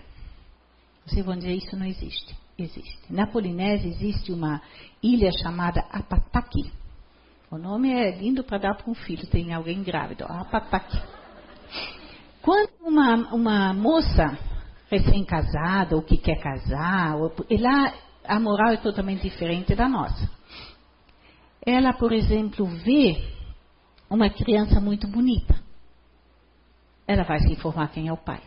vocês vão dizer, isso não existe. Existe. Na Polinésia existe uma ilha chamada Apataki, O nome é lindo para dar para um filho, tem alguém grávido. Apataque. Quando uma, uma moça recém-casada ou que quer casar, ou, e lá a moral é totalmente diferente da nossa. Ela, por exemplo, vê uma criança muito bonita. Ela vai se informar quem é o pai.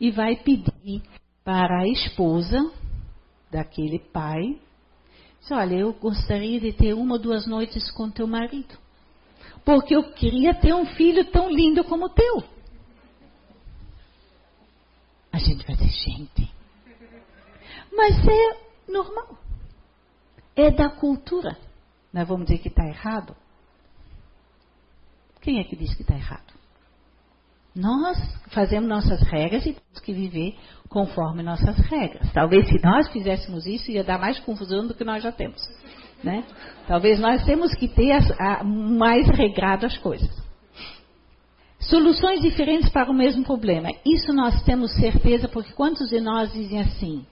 E vai pedir para a esposa daquele pai olha, eu gostaria de ter uma ou duas noites com teu marido. Porque eu queria ter um filho tão lindo como o teu. A gente vai dizer, gente. Mas é normal. É da cultura. Nós vamos dizer que está errado. Quem é que diz que está errado? Nós fazemos nossas regras e temos que viver conforme nossas regras. Talvez se nós fizéssemos isso ia dar mais confusão do que nós já temos. Né? Talvez nós temos que ter as, a, mais regrado as coisas. Soluções diferentes para o mesmo problema. Isso nós temos certeza, porque quantos de nós dizem assim?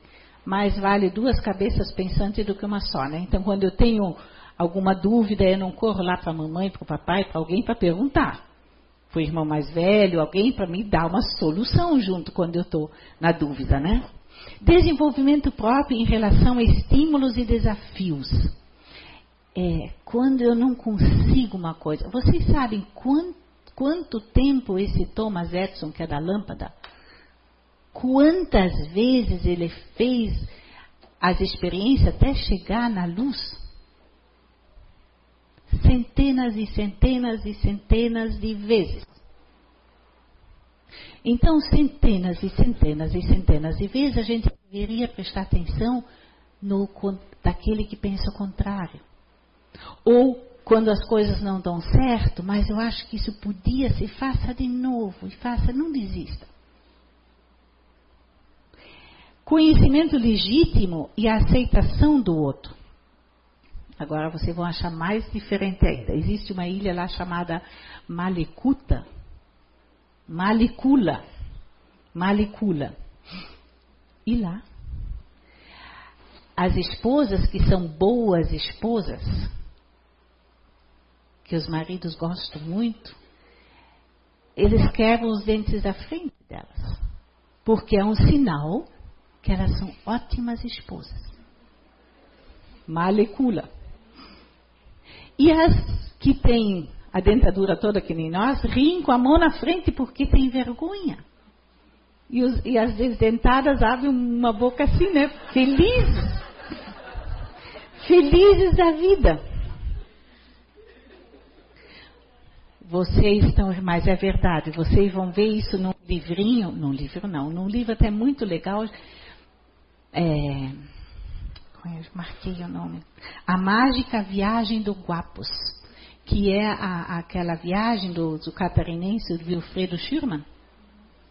Mais vale duas cabeças pensantes do que uma só, né? Então, quando eu tenho alguma dúvida, eu não corro lá para a mamãe, para o papai, para alguém para perguntar para o irmão mais velho, alguém para me dar uma solução junto quando eu estou na dúvida, né? Desenvolvimento próprio em relação a estímulos e desafios. É, quando eu não consigo uma coisa. Vocês sabem quanto, quanto tempo esse Thomas Edison, que é da lâmpada, quantas vezes ele fez as experiências até chegar na luz? centenas e centenas e centenas de vezes. Então, centenas e centenas e centenas de vezes a gente deveria prestar atenção no daquele que pensa o contrário. Ou quando as coisas não dão certo, mas eu acho que isso podia se faça de novo e faça, não desista. Conhecimento legítimo e aceitação do outro. Agora vocês vão achar mais diferente ainda. Existe uma ilha lá chamada Malicuta. Malicula. Malicula. E lá, as esposas que são boas esposas, que os maridos gostam muito, eles quebram os dentes da frente delas. Porque é um sinal que elas são ótimas esposas. Malecula. E as que têm a dentadura toda que nem nós, riem com a mão na frente porque têm vergonha. E, os, e as desdentadas abrem uma boca assim, né? Felizes. Felizes da vida. Vocês estão, mas é verdade, vocês vão ver isso num livrinho, num livro não, num livro até muito legal. É, eu marquei o nome. A Mágica Viagem do Guapos, que é a, aquela viagem do, do catarinense do Wilfredo Schurman,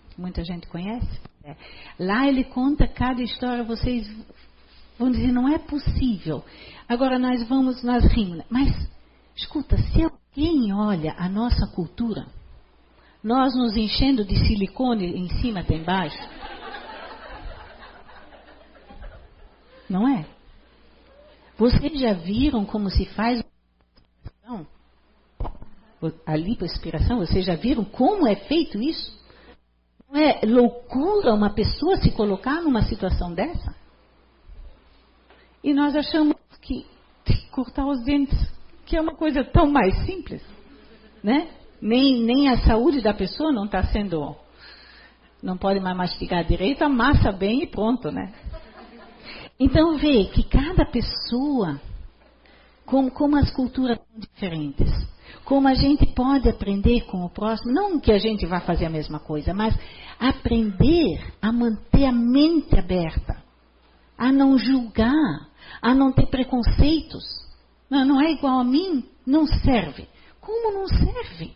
que muita gente conhece. É. Lá ele conta cada história, vocês vão dizer, não é possível. Agora nós vamos, nós rimos. Mas, escuta, se alguém olha a nossa cultura, nós nos enchendo de silicone em cima até embaixo, não é? Vocês já viram como se faz a lipoaspiração? Vocês já viram como é feito isso? Não é loucura uma pessoa se colocar numa situação dessa? E nós achamos que cortar os dentes, que é uma coisa tão mais simples, né? Nem, nem a saúde da pessoa não está sendo. Não pode mais mastigar direito, amassa bem e pronto, né? Então vê que cada pessoa, como, como as culturas são diferentes, como a gente pode aprender com o próximo, não que a gente vá fazer a mesma coisa, mas aprender a manter a mente aberta, a não julgar, a não ter preconceitos. Não, não é igual a mim, não serve. Como não serve?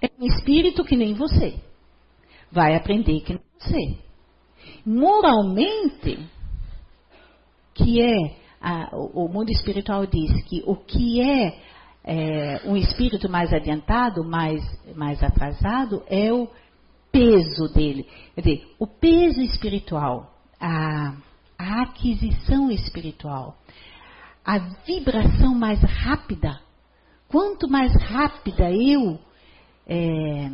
É um espírito que nem você. Vai aprender que nem você. Moralmente, que é, a, o, mundo espiritual diz que o que é, é, um espírito mais adiantado, mais, mais atrasado, é o peso dele. Quer dizer, o peso espiritual, a, a aquisição espiritual, a vibração mais rápida, quanto mais rápida eu é,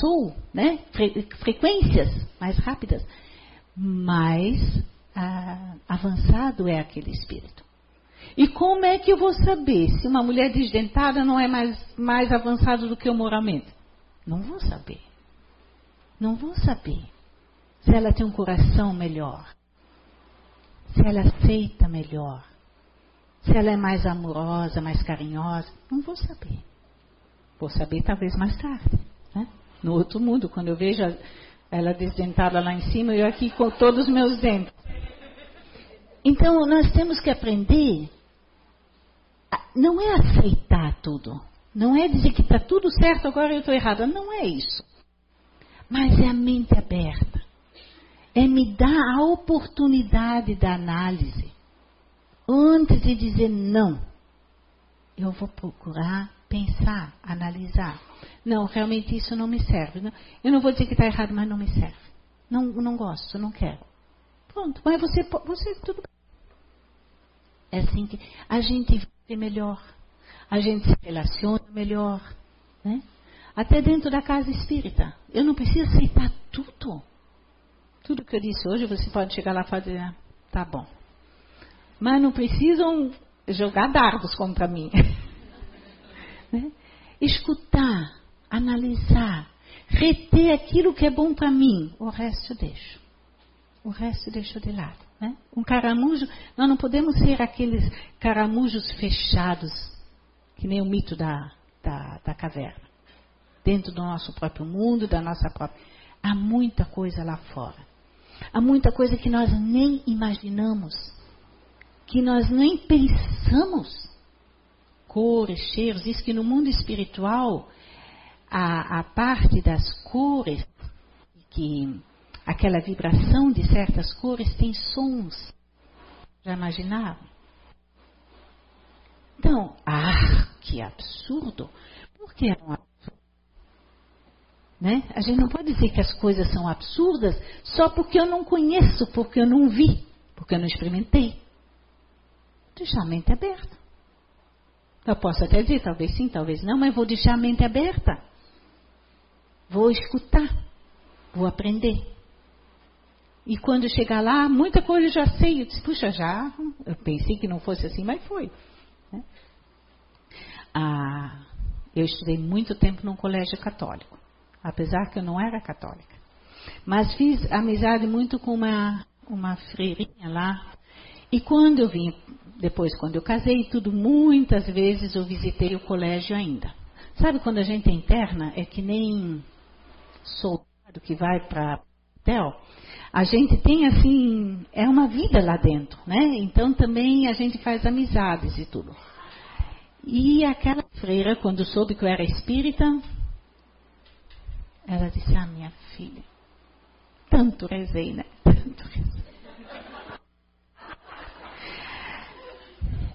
sou, né? Fre frequências mais rápidas, mais ah, avançado é aquele espírito. E como é que eu vou saber se uma mulher desdentada não é mais, mais avançada do que eu moralmente? Não vou saber. Não vou saber. Se ela tem um coração melhor. Se ela aceita melhor. Se ela é mais amorosa, mais carinhosa. Não vou saber. Vou saber talvez mais tarde. Né? No outro mundo, quando eu vejo ela desdentada lá em cima e eu aqui com todos os meus dentes. Então, nós temos que aprender. Não é aceitar tudo. Não é dizer que está tudo certo, agora eu estou errada. Não é isso. Mas é a mente aberta. É me dar a oportunidade da análise. Antes de dizer não, eu vou procurar pensar, analisar. Não, realmente isso não me serve. Eu não vou dizer que está errado, mas não me serve. Não, não gosto, não quero. Pronto, mas você, você tudo bem. É assim que a gente vive melhor, a gente se relaciona melhor, né? Até dentro da casa espírita. Eu não preciso aceitar tudo. Tudo que eu disse hoje, você pode chegar lá e fazer, ah, tá bom. Mas não precisam jogar dardos contra mim. né? Escutar, analisar, reter aquilo que é bom para mim. O resto eu deixo. O resto eu deixo de lado. Né? Um caramujo, nós não podemos ser aqueles caramujos fechados, que nem o mito da, da, da caverna. Dentro do nosso próprio mundo, da nossa própria. Há muita coisa lá fora. Há muita coisa que nós nem imaginamos, que nós nem pensamos. Cores, cheiros, diz que no mundo espiritual, a, a parte das cores que aquela vibração de certas cores tem sons. Já imaginaram? Então, ah, que absurdo! Por que absurdo? Né? A gente não pode dizer que as coisas são absurdas só porque eu não conheço, porque eu não vi, porque eu não experimentei. Deixar a mente aberta. Eu posso até dizer, talvez sim, talvez não, mas vou deixar a mente aberta. Vou escutar, vou aprender. E quando chegar lá, muita coisa eu já sei. Eu disse, puxa, já. Eu pensei que não fosse assim, mas foi. Né? Ah, eu estudei muito tempo num colégio católico, apesar que eu não era católica. Mas fiz amizade muito com uma, uma freirinha lá. E quando eu vim, depois quando eu casei tudo, muitas vezes eu visitei o colégio ainda. Sabe quando a gente é interna, é que nem soldado que vai para hotel a gente tem assim, é uma vida lá dentro, né? Então também a gente faz amizades e tudo. E aquela freira, quando soube que eu era espírita, ela disse: Ah, minha filha, tanto rezei, né? Tanto rezei.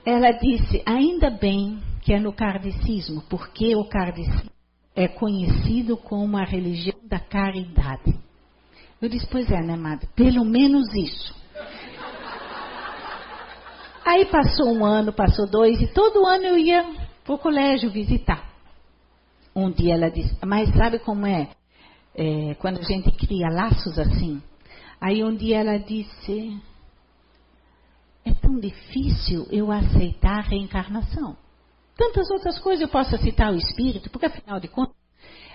Ela disse: Ainda bem que é no kardecismo, porque o kardecismo é conhecido como a religião da caridade. Eu disse, pois é, né, madre? Pelo menos isso. Aí passou um ano, passou dois, e todo ano eu ia para o colégio visitar. Um dia ela disse, mas sabe como é? É? Quando a gente cria laços assim. Aí um dia ela disse, é tão difícil eu aceitar a reencarnação. Tantas outras coisas eu posso aceitar o espírito, porque afinal de contas,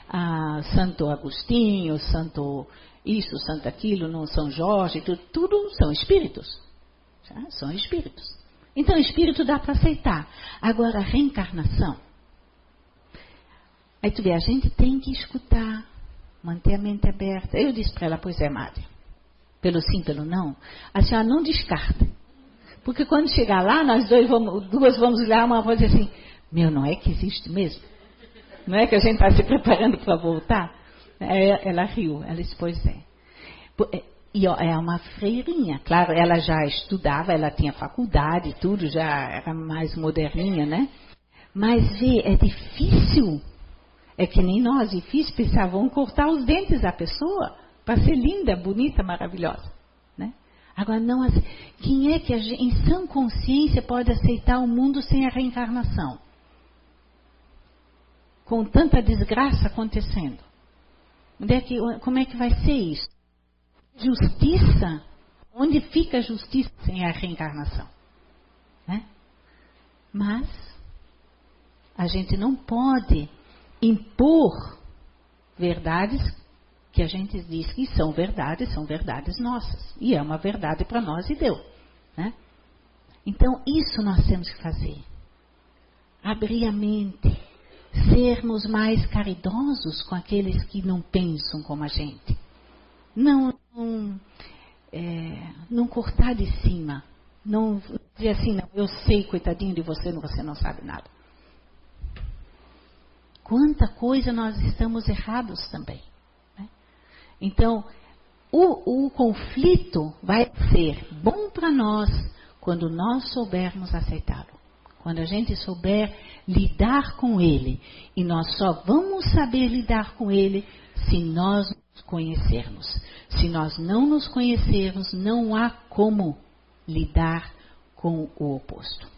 ah, Santo Agostinho, Santo isso, santo aquilo, no São Jorge, tudo, tudo são espíritos. Já? São espíritos. Então, espírito dá para aceitar. Agora, a reencarnação. Aí tu vê, a gente tem que escutar, manter a mente aberta. Eu disse para ela, pois é, madre. Pelo sim, pelo não, a senhora não descarta. Porque quando chegar lá, nós dois vamos, duas vamos olhar, uma voz assim, meu, não é que existe mesmo? Não é que a gente está se preparando para voltar? É, ela riu, ela disse, pois é. é. E é uma freirinha, claro, ela já estudava, ela tinha faculdade, tudo, já era mais moderninha, né? Mas vê, é difícil. É que nem nós, difícil vão cortar os dentes da pessoa para ser linda, bonita, maravilhosa. Né? Agora, não, quem é que em sã consciência pode aceitar o mundo sem a reencarnação? Com tanta desgraça acontecendo. Onde é que, como é que vai ser isso? Justiça? Onde fica a justiça sem a reencarnação? Né? Mas a gente não pode impor verdades que a gente diz que são verdades, são verdades nossas. E é uma verdade para nós e deu. Né? Então, isso nós temos que fazer. Abrir a mente. Sermos mais caridosos com aqueles que não pensam como a gente. Não, não, é, não cortar de cima. Não dizer assim, não, eu sei, coitadinho de você, você não sabe nada. Quanta coisa nós estamos errados também. Então, o, o conflito vai ser bom para nós quando nós soubermos aceitá-lo. Quando a gente souber lidar com ele. E nós só vamos saber lidar com ele se nós nos conhecermos. Se nós não nos conhecermos, não há como lidar com o oposto.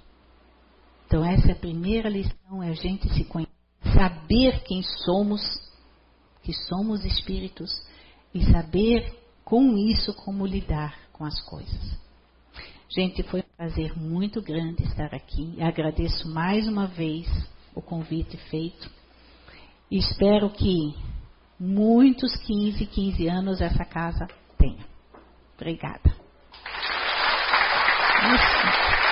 Então, essa é a primeira lição: é a gente se conhecer, saber quem somos, que somos espíritos, e saber com isso como lidar com as coisas. Gente, foi um prazer muito grande estar aqui. Agradeço mais uma vez o convite feito. Espero que muitos 15, 15 anos essa casa tenha. Obrigada. Isso.